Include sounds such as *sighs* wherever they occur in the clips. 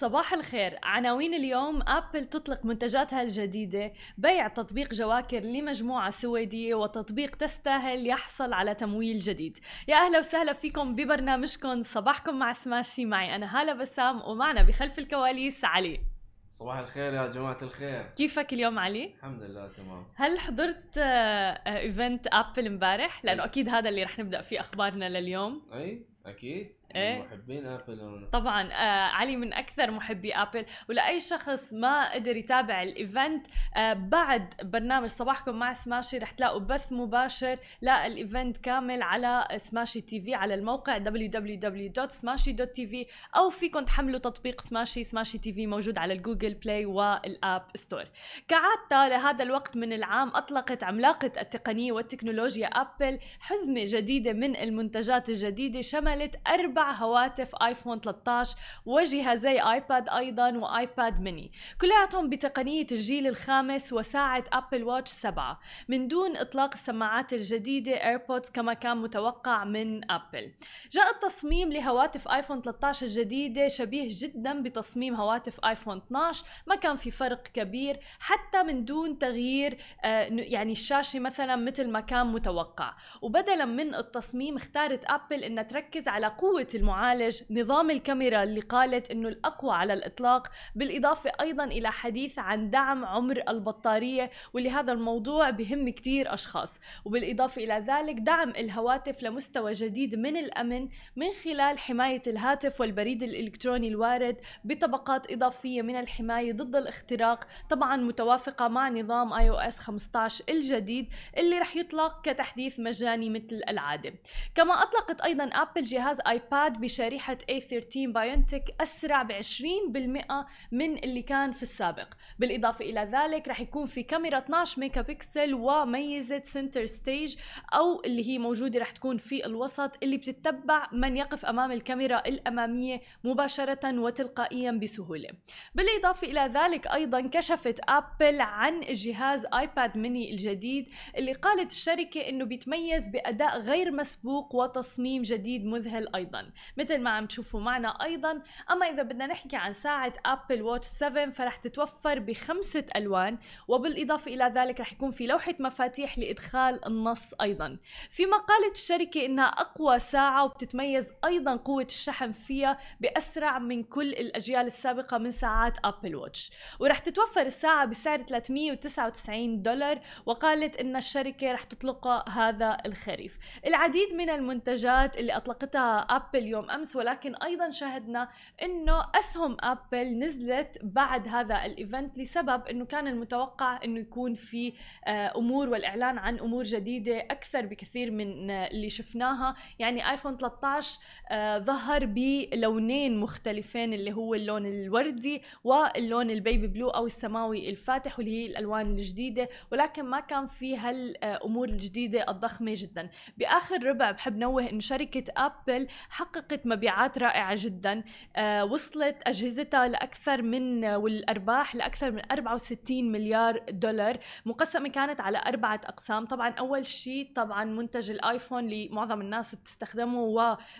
صباح الخير. عناوين اليوم ابل تطلق منتجاتها الجديدة بيع تطبيق جواكر لمجموعة سويدية وتطبيق تستاهل يحصل على تمويل جديد. يا أهلا وسهلا فيكم ببرنامجكم. صباحكم مع سماشي. معي أنا هالة بسام ومعنا بخلف الكواليس علي. صباح الخير يا جماعة الخير. كيفك اليوم علي؟ الحمد لله تمام. هل حضرت ايفنت ابل امبارح؟ لأنه أكيد هذا اللي رح نبدأ فيه أخبارنا لليوم. أي أكيد. إيه. محبين آبل أنا. طبعا آه علي من أكثر محبي آبل ولأي شخص ما قدر يتابع الإيفنت آه بعد برنامج صباحكم مع سماشي رح تلاقوا بث مباشر للايفنت كامل على سماشي تي في على الموقع www.smashy.tv أو فيكم تحملوا تطبيق سماشي سماشي تي في موجود على الجوجل بلاي والآب ستور كعادة لهذا الوقت من العام أطلقت عملاقة التقنية والتكنولوجيا آبل حزمة جديدة من المنتجات الجديدة شملت أربع هواتف آيفون 13 وجهازي آيباد أيضا وآيباد ميني. كلياتهم بتقنية الجيل الخامس وساعة أبل واتش 7 من دون إطلاق السماعات الجديدة إيربودز كما كان متوقع من أبل. جاء التصميم لهواتف آيفون 13 الجديدة شبيه جدا بتصميم هواتف آيفون 12 ما كان في فرق كبير حتى من دون تغيير آه، يعني الشاشة مثلا مثل ما كان متوقع. وبدلا من التصميم اختارت أبل إنها تركز على قوة المعالج نظام الكاميرا اللي قالت إنه الأقوى على الإطلاق بالإضافة أيضا إلى حديث عن دعم عمر البطارية واللي هذا الموضوع بهم كتير أشخاص. وبالإضافة إلى ذلك دعم الهواتف لمستوى جديد من الأمن من خلال حماية الهاتف والبريد الإلكتروني الوارد بطبقات إضافية من الحماية ضد الاختراق. طبعا متوافقة مع نظام آي أو إس 15 الجديد اللي رح يطلق كتحديث مجاني مثل العادة. كما أطلقت أيضا آبل جهاز آيباد بشريحة A13 بايونتك أسرع ب 20% من اللي كان في السابق. بالإضافة إلى ذلك رح يكون في كاميرا 12 ميجا بكسل وميزة سنتر ستيج أو اللي هي موجودة رح تكون في الوسط اللي بتتبع من يقف أمام الكاميرا الأمامية مباشرة وتلقائيا بسهولة. بالإضافة إلى ذلك أيضا كشفت آبل عن جهاز آيباد ميني الجديد اللي قالت الشركة إنه بيتميز بأداء غير مسبوق وتصميم جديد مذهل مثل ما عم تشوفوا معنا أيضا. أما إذا بدنا نحكي عن ساعة ابل واتش 7 فرح تتوفر بخمسة ألوان وبالإضافة إلى ذلك رح يكون في لوحة مفاتيح لإدخال النص أيضا. فيما قالت الشركة إنها أقوى ساعة وبتتميز أيضا قوة الشحن فيها بأسرع من كل الأجيال السابقة من ساعات ابل واتش ورح تتوفر الساعة بسعر 399 دولار وقالت إن الشركة رح تطلقها هذا الخريف. العديد من المنتجات اللي أطلقتها ابل يوم أمس ولكن أيضا شاهدنا إنه أسهم أبل نزلت بعد هذا الإيفنت لسبب إنه كان المتوقع إنه يكون في آه، أمور والإعلان عن أمور جديدة أكثر بكثير من آه، اللي شفناها. يعني آيفون 13 آه، ظهر بلونين مختلفين اللي هو اللون الوردي واللون البيبي بلو أو السماوي الفاتح واللي هي الألوان الجديدة. ولكن ما كان في هالامور الجديدة الضخمة جدا. بآخر ربع بحب نوه إنه شركة أبل حققت مبيعات رائعة جدا آه وصلت أجهزتها لأكثر من والأرباح لأكثر من 64 مليار دولار. مقسمة كانت على أربعة أقسام. طبعا أول شيء طبعا منتج الآيفون اللي معظم الناس بتستخدمه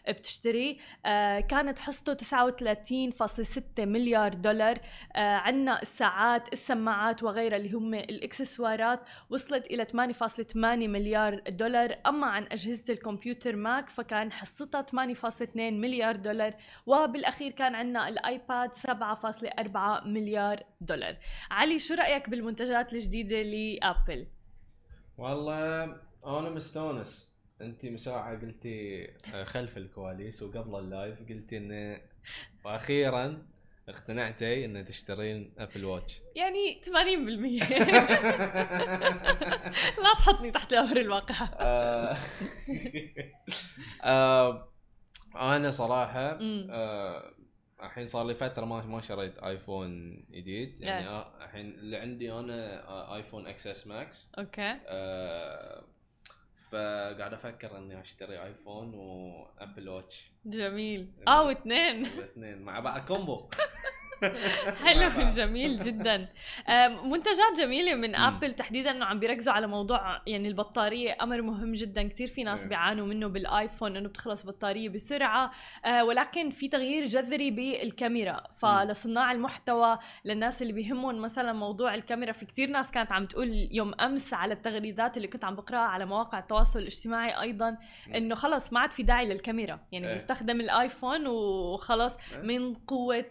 وبتشتريه آه كانت حصته 39.6 مليار دولار. آه عندنا الساعات السماعات وغيرها اللي هم الإكسسوارات وصلت إلى 8.8 مليار دولار. أما عن أجهزة الكمبيوتر ماك فكان حصتها 8.2 مليار دولار وبالأخير كان عندنا الآيباد 7.4 مليار دولار. علي شو رأيك بالمنتجات الجديدة لأبل؟ والله أنا مستأنس. انت مساعة قلتي آه، خلف الكواليس وقبل اللايف قلتي انه وأخيرا اقتنعتي إن تشترين أبل واتش. يعني 80% *laughs* لا تحطني تحت الامر الواقع. آه، *laughs* آه، أنا صراحة. آه، الحين صار لي فترة ما ما شريت ايفون جديد. يعني. آه، الحين اللي عندي أنا ايفون إكس اس ماكس أوكي. آه، فقاعد أفكر إني أشتري ايفون وابل واتش جميل. آه واثنين. الاثنين مع بعض كومبو *laughs* *laughs* حلو جميل جدا. منتجات جميلة من ابل تحديدا إنه عم بيركزوا على موضوع يعني البطارية أمر مهم جدا. كثير في ناس بيعانوا منه بالآيفون إنه بتخلص بطارية بسرعة. آه، ولكن في تغيير جذري بالكاميرا. فلصناع المحتوى للناس اللي بيهمهم مثلا موضوع الكاميرا في كثير ناس كانت عم تقول يوم أمس على التغريدات اللي كنت عم بقرأها على مواقع التواصل الاجتماعي أيضا إنه خلص ما عاد في داعي للكاميرا. يعني إيه. بيستخدم الآيفون وخلص إيه. من قوة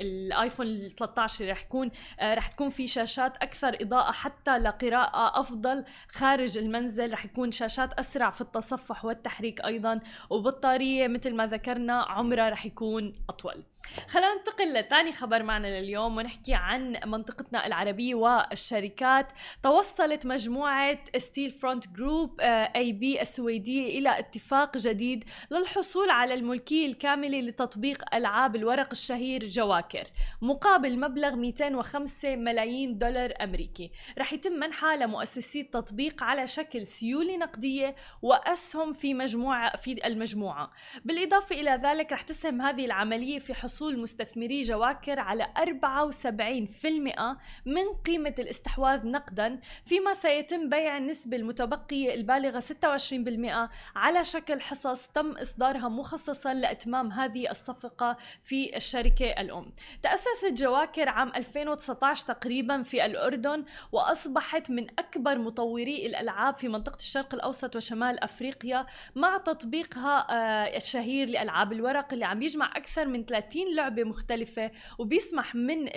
الآيفون ال 13 رح يكون آه، رح تكون في شاشات أكثر إضاءة حتى لقراءة أفضل خارج المنزل. رح يكون شاشات أسرع في التصفح والتحريك أيضا. وبطاريه مثل ما ذكرنا عمرها رح يكون أطول. خلينا ننتقل لثاني خبر معنا لليوم ونحكي عن منطقتنا العربية والشركات. توصلت مجموعة ستيل فرونت جروب اي بي السويدية إلى اتفاق جديد للحصول على الملكية الكاملة لتطبيق ألعاب الورق الشهير جواكر مقابل مبلغ 205 ملايين دولار أمريكي. رح يتم منحها لمؤسسي التطبيق على شكل سيولة نقدية وأسهم في مجموعة في المجموعة. بالإضافة إلى ذلك رح تسهم هذه العملية في حصول حصول مستثمري جواكر على 74% من قيمة الاستحواذ نقدا فيما سيتم بيع النسبة المتبقية البالغة 26% على شكل حصص تم إصدارها مخصصا لإتمام هذه الصفقة في الشركة الأم. تأسست جواكر عام 2019 تقريبا في الأردن وأصبحت من أكبر مطوري الألعاب في منطقة الشرق الأوسط وشمال أفريقيا مع تطبيقها آه، الشهير لألعاب الورق اللي عم يجمع أكثر من 30 30 لعبة مختلفة وبيسمح من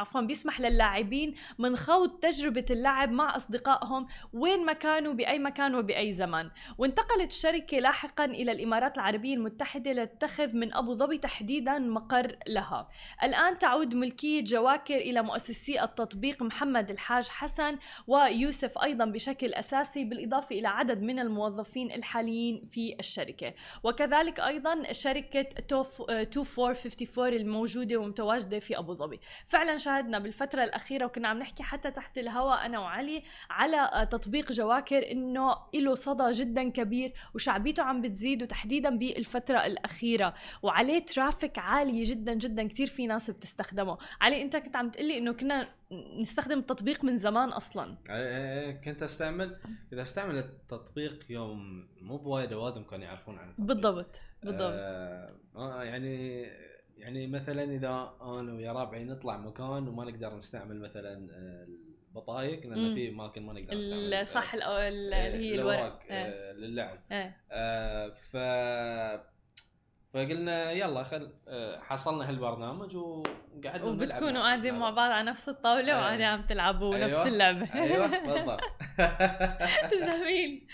عفوا بيسمح للاعبين من خوض تجربة اللعب مع أصدقائهم وين ما كانوا بأي مكان وبأي زمان. وانتقلت الشركة لاحقا إلى الإمارات العربية المتحدة لتتخذ من أبو ظبي تحديدا مقر لها. الآن تعود ملكية جواكر إلى مؤسسي التطبيق محمد الحاج حسن ويوسف أيضا بشكل أساسي بالإضافة إلى عدد من الموظفين الحاليين في الشركة. وكذلك أيضا شركة توف 24 54 الموجودة ومتواجدة في أبو ظبي. فعلا شاهدنا بالفترة الأخيرة وكنا عم نحكي حتى تحت الهواء أنا وعلي على تطبيق جواكر إنه له صدى جدا كبير وشعبيته عم بتزيد وتحديدا بالفترة الأخيرة. وعليه ترافيك عالي جدا جدا كثير في ناس بتستخدمه. علي أنت كنت عم تقلي إنه كنا نستخدم التطبيق من زمان أصلا؟ إيه، إيه، إيه، كنت أستعمل اذا أستعمل التطبيق يوم مو بوايد اوادم كانوا يعرفون عنه بالضبط. بالضبط. آه, آه يعني يعني مثلا إذا أنا ويا ربعي نطلع مكان وما نقدر نستعمل مثلا البطايق لأن في أماكن ما نقدر نستعمل صح اللي هي الورق. آه. للعب. آه ف فقلنا يلا خل آه، حصلنا هالبرنامج وقعدنا وبتكونوا قاعدين مع بعض على نفس الطاولة أيوة. وقاعدين عم تلعبوا أيوة. نفس اللعبة أيوه بالضبط *laughs* *laughs* جميل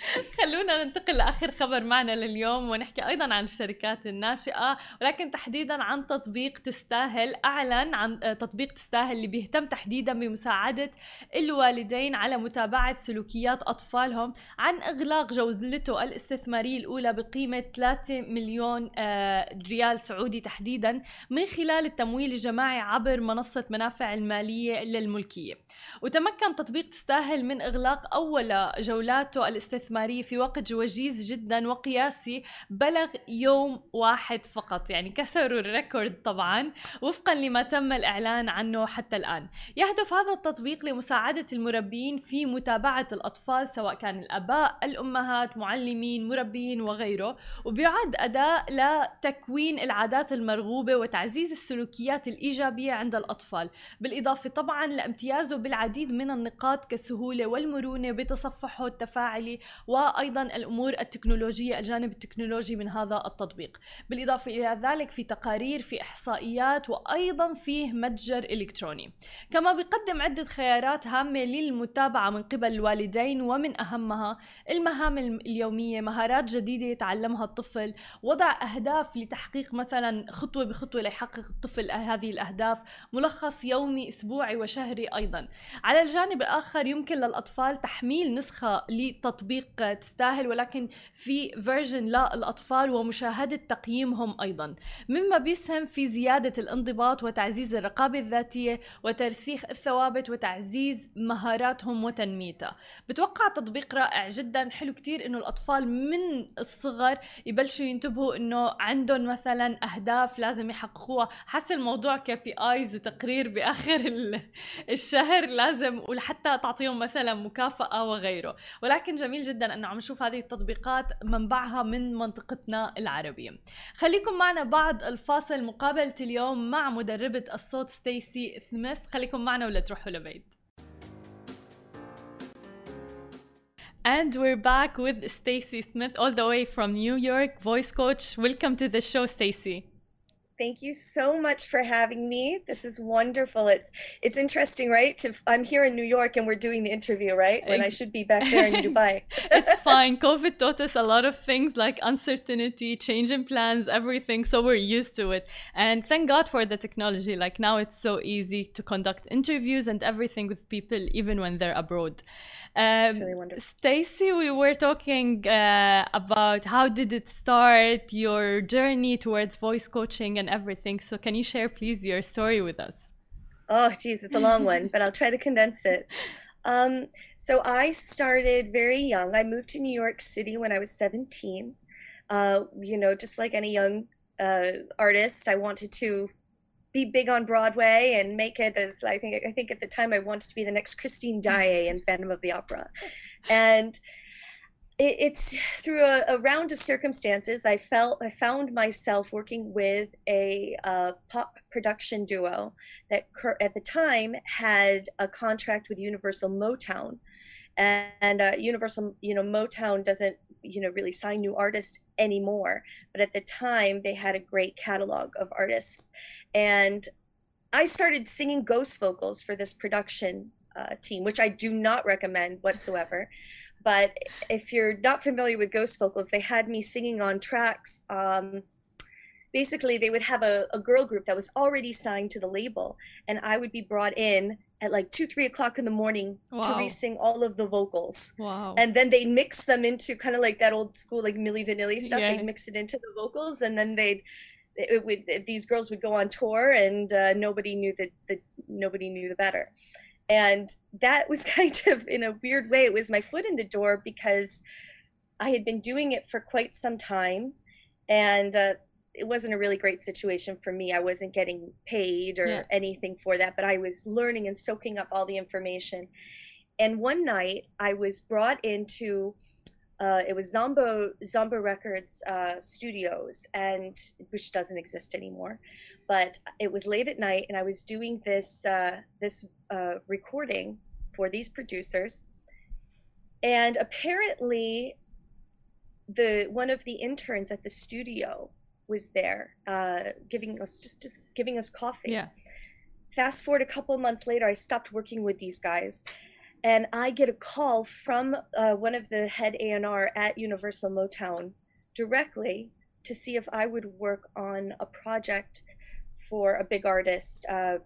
خلونا ننتقل لآخر خبر معنا لليوم ونحكي أيضا عن الشركات الناشئة ولكن تحديدا عن تطبيق تستاهل أعلن عن آه، تطبيق تستاهل اللي بيهتم تحديدا بمساعدة الوالدين على متابعة سلوكيات أطفالهم عن إغلاق جولته الاستثمارية الأولى بقيمة 3 مليون آه ريال سعودي تحديدا من خلال التمويل الجماعي عبر منصة منافع المالية للملكية. وتمكن تطبيق تستاهل من إغلاق أول جولاته الاستثمارية في وقت وجيز جدا وقياسي بلغ يوم واحد فقط يعني كسروا الريكورد طبعا وفقا لما تم الإعلان عنه حتى الآن. يهدف هذا التطبيق لمساعدة المربيين في متابعة الأطفال سواء كان الآباء الأمهات معلمين مربيين وغيره. وبيعد أداة تكوين العادات المرغوبة وتعزيز السلوكيات الإيجابية عند الأطفال بالإضافة طبعا لامتيازه بالعديد من النقاط كالسهولة والمرونة بتصفحه التفاعلي وأيضا الأمور التكنولوجية الجانب التكنولوجي من هذا التطبيق. بالإضافة إلى ذلك في تقارير في إحصائيات وأيضا فيه متجر إلكتروني. كما بيقدم عدة خيارات هامة للمتابعة من قبل الوالدين ومن أهمها المهام اليومية مهارات جديدة يتعلمها الطفل وضع أهداف لتحقيق مثلا خطوة بخطوة ليحقق الطفل هذه الأهداف ملخص يومي أسبوعي وشهري أيضا. على الجانب الآخر يمكن للأطفال تحميل نسخة لتطبيق تستاهل ولكن في فيرجن للأطفال ومشاهدة تقييمهم أيضا. مما بيسهم في زيادة الانضباط وتعزيز الرقابة الذاتية وترسيخ الثوابت وتعزيز مهاراتهم وتنميتها. بتوقع تطبيق رائع جدا. حلو كتير إنه الأطفال من الصغر يبلشوا ينتبهوا إنه عندهم مثلا أهداف لازم يحققوها. حس الموضوع كي بي آيز وتقرير بآخر الشهر لازم ولحتى تعطيهم مثلا مكافأة وغيره. ولكن جميل جدا إنه عم نشوف هذه التطبيقات منبعها من منطقتنا العربية. خليكم معنا بعد الفاصل مقابلة اليوم مع مدربة الصوت ستيسي ثمس. خليكم معنا ولا تروحوا لبيت And we're back with Stacy Smith all the way from New York, voice coach. Welcome to the show, Stacy. Thank you so much for having me. This is wonderful. It's it's interesting, right? To, I'm here in New York and we're doing the interview, right? When I should be back there in Dubai. *laughs* it's fine. COVID taught us a lot of things like uncertainty, changing plans, everything. So we're used to it. And thank God for the technology. Like now it's so easy to conduct interviews and everything with people even when they're abroad. Um, really. Stacy, we were talking uh, about how did it start, your journey towards voice coaching and everything. So can you share, please, your story with us? Oh, geez, it's a long one, but I'll try to condense it. *laughs* Um, so I started very young. I moved to New York City when I was 17. Uh, you know, just like any young uh, artist, I wanted to be big on Broadway and make it as I think I think at the time I wanted to be the next Christine Daae in Phantom of the Opera, and it, it's through a, a, round of circumstances I felt I found myself working with a uh, pop production duo that at the time had a contract with Universal Motown, and, and uh, Universal you know Motown doesn't you know really sign new artists anymore. But at the time they had a great catalog of artists and I started singing ghost vocals for this production uh, team, which I do not recommend whatsoever. But if you're not familiar with ghost vocals, they had me singing on tracks. Um, basically, they would have a, a girl group that was already signed to the label, and I would be brought in at like two, three o'clock in the morning wow. to re-sing all of the vocals. Wow. And then they'd mix them into kind of like that old school like Milli Vanilli stuff. Yeah. They'd mix it into the vocals and then they'd it would these girls would go on tour and uh, nobody knew that the nobody knew the better. And that was *laughs* kind of in a weird way it was my foot in the door because i had been doing it for quite some time and uh, it wasn't a really great situation for me. I wasn't getting paid or yeah. anything for that but i was learning and soaking up all the information. And one night i was brought into uh, it was Zombo Zombo Records uh, Studios, and which doesn't exist anymore. But it was late at night, and I was doing this uh, this uh, recording for these producers, and apparently, the one of the interns at the studio was there, uh, giving us just just giving us coffee. Yeah. Fast forward a couple months later, I stopped working with these guys and I get a call from uh, one of the head A&R at Universal Motown directly to see if I would work on a project for a big artist. Uh,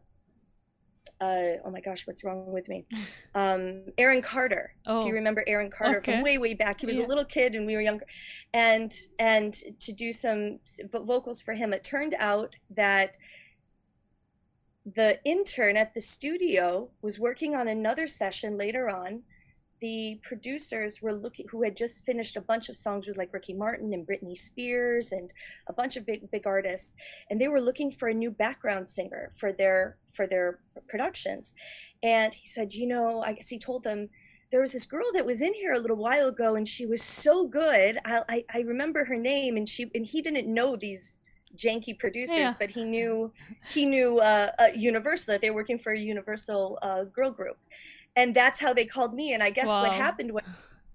uh, oh my gosh, what's wrong with me? *sighs* Um, Aaron Carter. Oh, if you oh, remember Aaron Carter okay. from way, way back, he was yeah. a little kid and we were younger, and and to do some vocals for him. It turned out that the intern at the studio was working on another session later on. The producers were looking who had just finished a bunch of songs with like Ricky Martin and Britney Spears and a bunch of big big artists and they were looking for a new background singer for their for their productions. And he said you know I guess he told them there was this girl that was in here a little while ago and she was so good. I, I, I remember her name and she and he didn't know these janky producers, yeah. but he knew he knew uh, uh, Universal that they were working for a Universal uh, girl group, and that's how they called me. And I guess wow. what happened when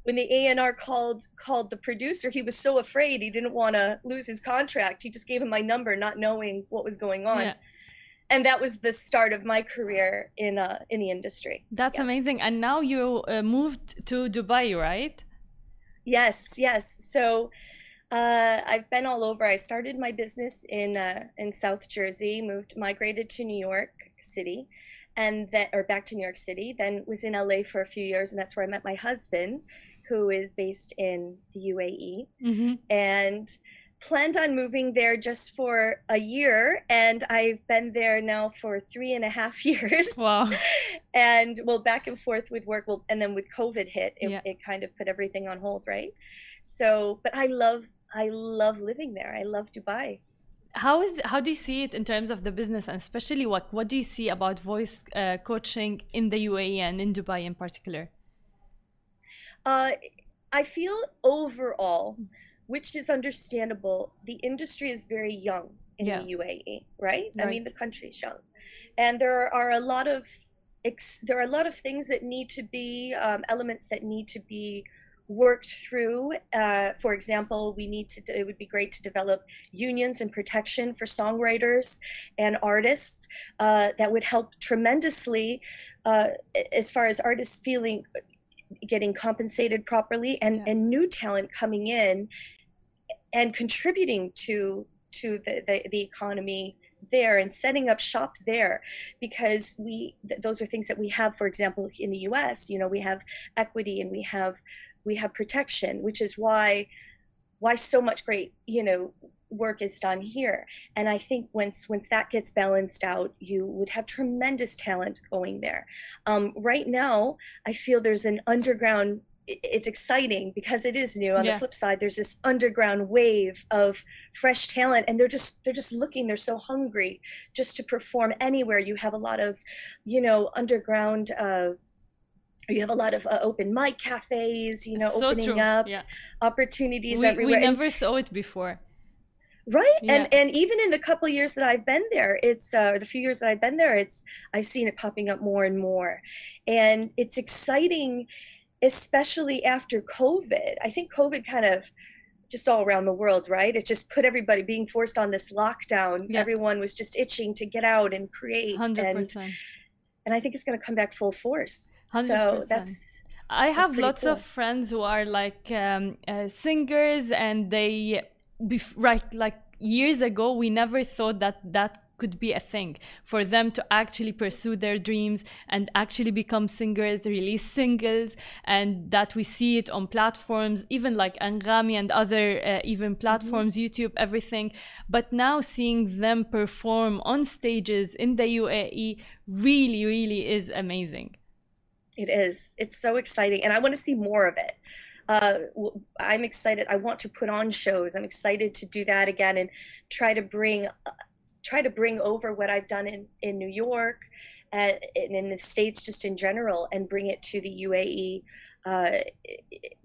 when the A&R called called the producer, he was so afraid he didn't want to lose his contract. He just gave him my number, not knowing what was going on. Yeah. And that was the start of my career in uh, in the industry. That's yeah. amazing. And now you uh, moved to Dubai, right? Yes, yes. So uh, I've been all over. I started my business in uh, in South Jersey, moved, migrated to New York City, and then or back to New York City. Then was in LA for a few years, and that's where I met my husband, who is based in the UAE, Mhm. and planned on moving there just for a year. And I've been there now for three and a half *laughs* years. Wow. and well, back and forth with work. Well, and then with COVID hit, it, Yeah. it kind of put everything on hold, right? So, but I love, I love living there. I love Dubai. How is how do you see it in terms of the business and especially what what do you see about voice uh, coaching in the UAE and in Dubai in particular? Uh, I feel overall, which is understandable, the industry is very young in Yeah. the UAE, right? I mean, Right. the country's young, and there are a lot of ex- there are a lot of things that need to be um, elements that need to be worked through. Uh, for example, we need to. It would be great to develop unions and protection for songwriters and artists. Uh, that would help tremendously uh, as far as artists feeling getting compensated properly and, Yeah. and new talent coming in and contributing to to the, the, the economy there and setting up shop there because we th- those are things that we have for example in the US you know we have equity and we have we have protection which is why why so much great you know work is done here and i think once once that gets balanced out you would have tremendous talent going there um, right now I feel there's an underground. It's exciting because it is new. On Yeah. the flip side, there's this underground wave of fresh talent, and they're just they're just looking. They're so hungry just to perform anywhere. You have a lot of, you know, underground. Uh, you have a lot of uh, open mic cafes. You know, so opening true. up Yeah. opportunities We, we everywhere. And- never saw it before. right and Yeah. and even in the couple years that i've been there it's uh the few years that i've been there it's i've seen it popping up more and more and it's exciting especially after covid i think covid kind of just all around the world right it just put everybody being forced on this lockdown Yeah. everyone was just itching to get out and create Hundred and percent. and i think it's going to come back full force so 100%. that's I have lots of friends who are like um, uh, singers, and they, bef- right, like years ago, we never thought that that could be a thing for them to actually pursue their dreams and actually become singers, release singles, and that we see it on platforms, even like Anghami and other uh, even platforms, YouTube, everything. But now seeing them perform on stages in the UAE really, really is amazing. It is. It's so exciting, and I want to see more of it. Uh, I'm excited. I want to put on shows. I'm excited to do that again and try to bring, uh, try to bring over what I've done in in New York, and, and in the states just in general, and bring it to the UAE. Uh,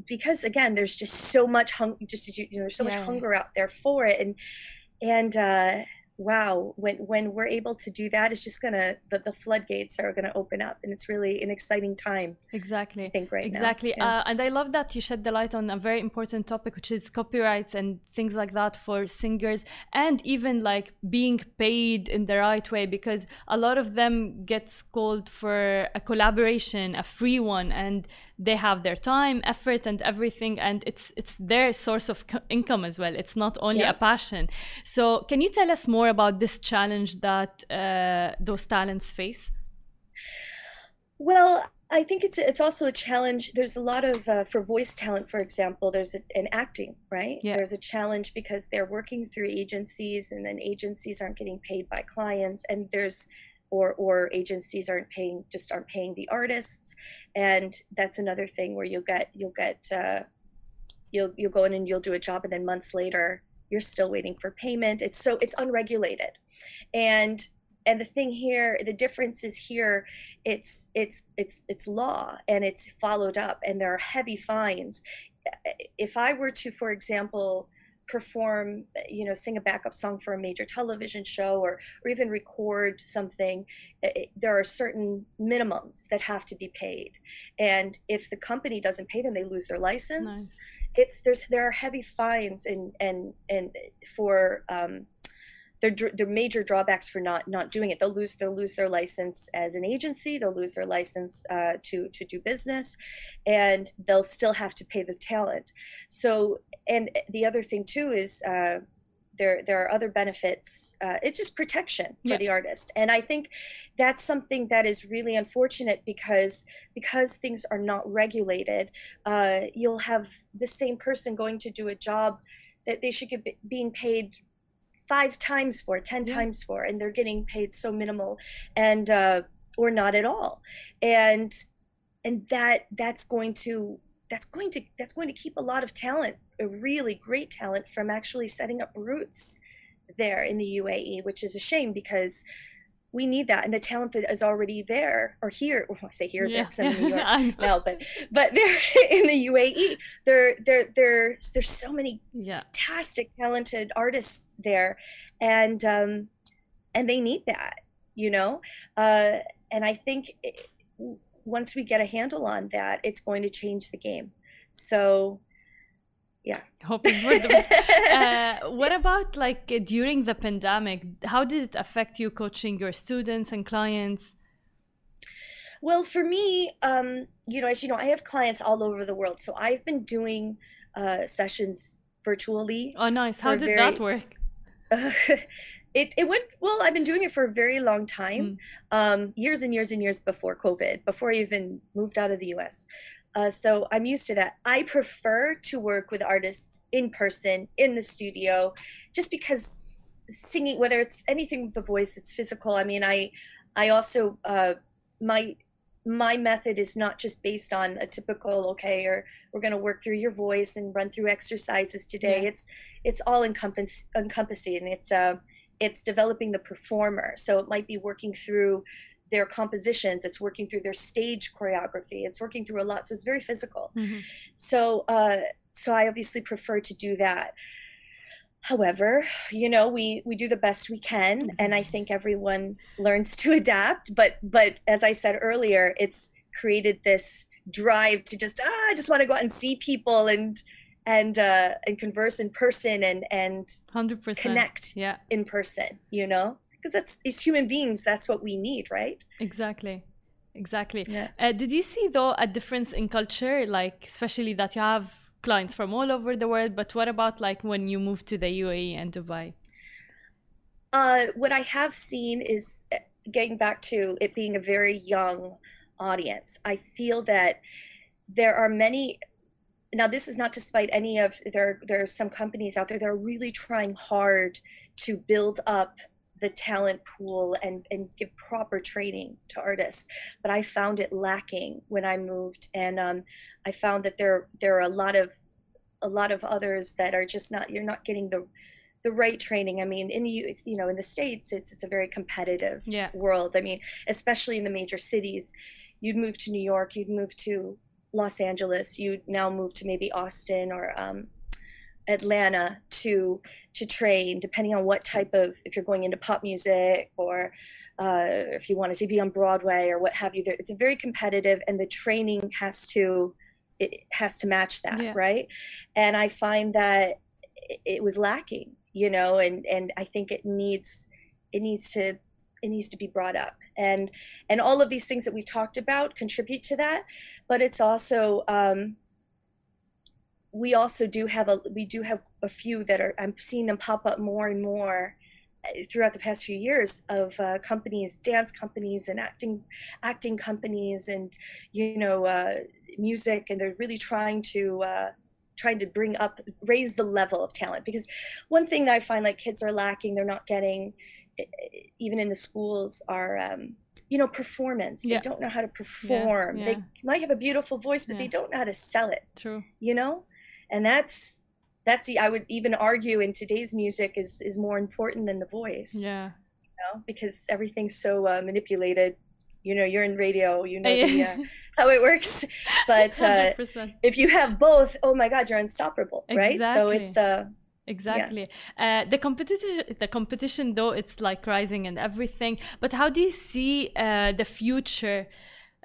because again, there's just so much hung. Just you know, there's so much hunger out there for it, and and uh, wow, when when we're able to do that, it's just gonna the, the floodgates are gonna open up, and it's really an exciting time. Exactly. I think right exactly. now. Yeah. Uh, and I love that you shed the light on a very important topic, which is copyrights and things like that for singers, and even like being paid in the right way, because a lot of them gets called for a collaboration, a free one, and they have their time, effort, and everything, and it's it's their source of income as well. It's not only Yeah. a passion. So, can you tell us more about this challenge that uh, those talents face? Well, I think it's it's also a challenge. There's a lot of uh, for voice talent, for example. There's a, an acting, right? Yeah. There's a challenge because they're working through agencies, and then agencies aren't getting paid by clients, and there's or or agencies aren't paying just aren't paying the artists, and that's another thing where you'll get you'll get uh, you'll you'll go in and you'll do a job, and then months later you're still waiting for payment. It's so it's unregulated, and and the thing here the difference is here it's it's it's it's law and it's followed up and there are heavy fines. If i were to for example perform you know sing a backup song for a major television show or or even record something eh, there are certain minimums that have to be paid and if the company doesn't pay them they lose their license Nice. it's there's there are heavy fines and and and for um they're, major drawbacks for not not doing it. They'll lose they'll lose their license as an agency. They'll lose their license uh, to to do business, and they'll still have to pay the talent. So and the other thing too is uh, there there are other benefits uh, it's just protection for Yeah. the artist and i think that's something that is really unfortunate because because things are not regulated uh, you'll have the same person going to do a job that they should get being paid five times for ten Yeah. times for and they're getting paid so minimal and uh, or not at all and and that that's going to that's going to that's going to keep a lot of talent a really great talent from actually setting up roots there in the UAE which is a shame because we need that and the talent that is already there or here well, *laughs* I say here there 'cause I'm in New *laughs* York now but but they're *laughs* in the UAE there there there there's so many yeah. fantastic talented artists there and um and they need that you know? Uh and i think it, once we get a handle on that it's going to change the game. So *laughs* hoping for the best. *laughs* Uh, what about like during the pandemic how did it affect you coaching your students and clients? Well for me um you know as you know i have clients all over the world so i've been doing uh sessions virtually oh nice. How did very- that work? *laughs* It, it went well i've been doing it for a very long time um, years and years and years before covid before i even moved out of the us uh, so i'm used to that. I prefer to work with artists in person in the studio just because singing whether it's anything with the voice it's physical. I mean i i also uh, my my method is not just based on a typical okay or we're going to work through your voice and run through exercises today. Yeah. it's it's all encompass encompassing. It's uh it's developing the performer. So it might be working through their compositions it's working through their stage choreography it's working through a lot so it's very physical. Mhm. so uh so i obviously prefer to do that. However you know we we do the best we can and i think everyone learns to adapt but but as i said earlier it's created this drive to just ah, i just want to go out and see people and and uh and converse in person and and 100% connect yeah. in person you know because that's as human beings that's what we need right exactly exactly yeah Uh, did you see though a difference in culture, like especially that you have clients from all over the world? But what about like when you moved to the UAE and Dubai? Uh, what I have seen is uh, getting back to it being a very young audience. I feel that there are many. Now, this is not to spite any of there. There are some companies out there that are really trying hard to build up the talent pool and and give proper training to artists. But I found it lacking when I moved, and um, I found that there there are a lot of a lot of others that are just not. You're not getting the the right training. I mean, in the you know in the states, it's it's a very competitive Yeah. world. I mean, especially in the major cities, you'd move to New York, you'd move to Los Angeles, you'd now move to maybe Austin or um, Atlanta to to train, depending on what type of if you're going into pop music or uh, if you wanted to be on Broadway or what have you. There, it's a very competitive, and the training has to it has to match that, Yeah. right? And I find that it- it was lacking, you know, and and I think it needs it needs to it needs to be brought up and and all of these things that we've talked about contribute to that but it's also um we also do have a we do have a few that are i'm seeing them pop up more and more uh, throughout the past few years of uh, companies dance companies and acting acting companies and you know uh, music and they're really trying to uh, trying to bring up raise the level of talent because one thing that i find like kids are lacking they're not getting even in the schools are um, you know performance Yeah. they don't know how to perform yeah. they might have a beautiful voice but Yeah. they don't know how to sell it True. you know and that's that's the i would even argue in today's music is is more important than the voice Yeah. you know because everything's so uh, manipulated you know you're in radio you know *laughs* the, uh, how it works but uh if you have both oh my god you're unstoppable right so Exactly. it's uh Exactly. Uh, the competition, the competition, though, it's like rising and everything. But how do you see uh, the future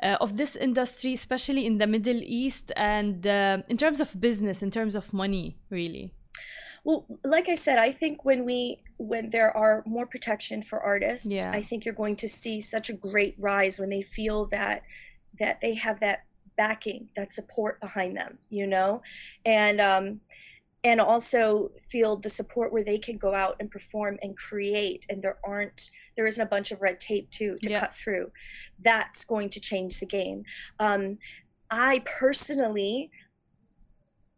uh, of this industry, especially in the Middle East, and uh, in terms of business, in terms of money, really? Well, like I said, I think when we when there are more protection for artists, Yeah. I think you're going to see such a great rise when they feel that that they have that backing, that support behind them, you know? And um and also feel the support where they can go out and perform and create and there aren't there isn't a bunch of red tape to to Yeah. cut through. That's going to change the game. Um, i personally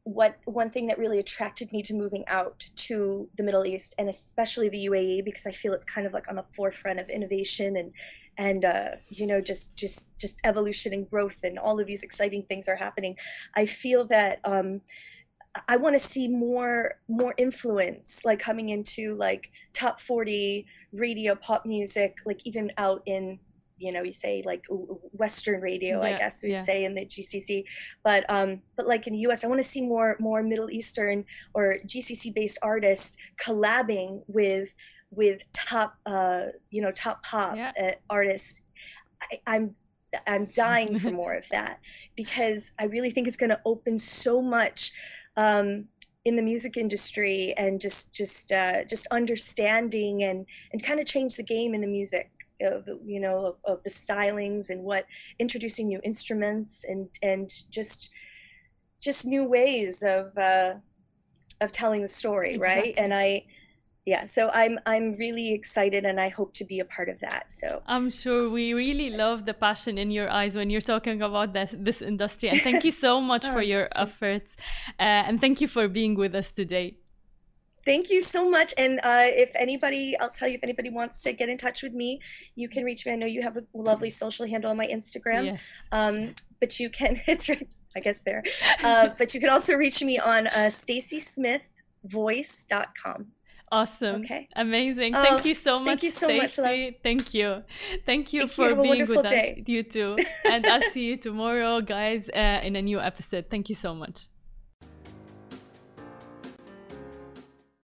what one thing that really attracted me to moving out to the middle east and especially the uae because i feel it's kind of like on the forefront of innovation and and uh, you know just just just evolution and growth and all of these exciting things are happening. I feel that um, I want to see more more influence like coming into like top 40 radio pop music like even out in you know you say like western radio I guess we'd yeah. say in the GCC but um but like in the US I want to see more more middle eastern or GCC based artists collabing with with top uh you know top pop Yeah. uh, artists I, I'm I'm dying for *laughs* more of that because I really think it's going to open so much um, in the music industry and just just uh, just understanding and and kind of change the game in the music of the- you know of, of the stylings and what introducing new instruments and and just just new ways of uh, of telling the story right? And I yeah so I'm I'm really excited and I hope to be a part of that so I'm sure we really love the passion in your eyes when you're talking about this, this industry. And thank you so *laughs* much Oh, for your so- efforts. Uh, and thank you for being with us today. Thank you so much. And uh, if anybody, I'll tell you, if anybody wants to get in touch with me, you can reach me. I know you have a lovely social handle on my Instagram. Yes. Um, but you can, *laughs* it's right, I guess there. Uh, but you can also reach me on uh, stacysmithvoice.com. Awesome. Okay. Amazing. Oh, thank you so much, thank you so much, love. Thank you. Thank you Thank for a being with day. us. You too. *laughs* And I'll see you tomorrow, guys, uh, in a new episode. Thank you so much.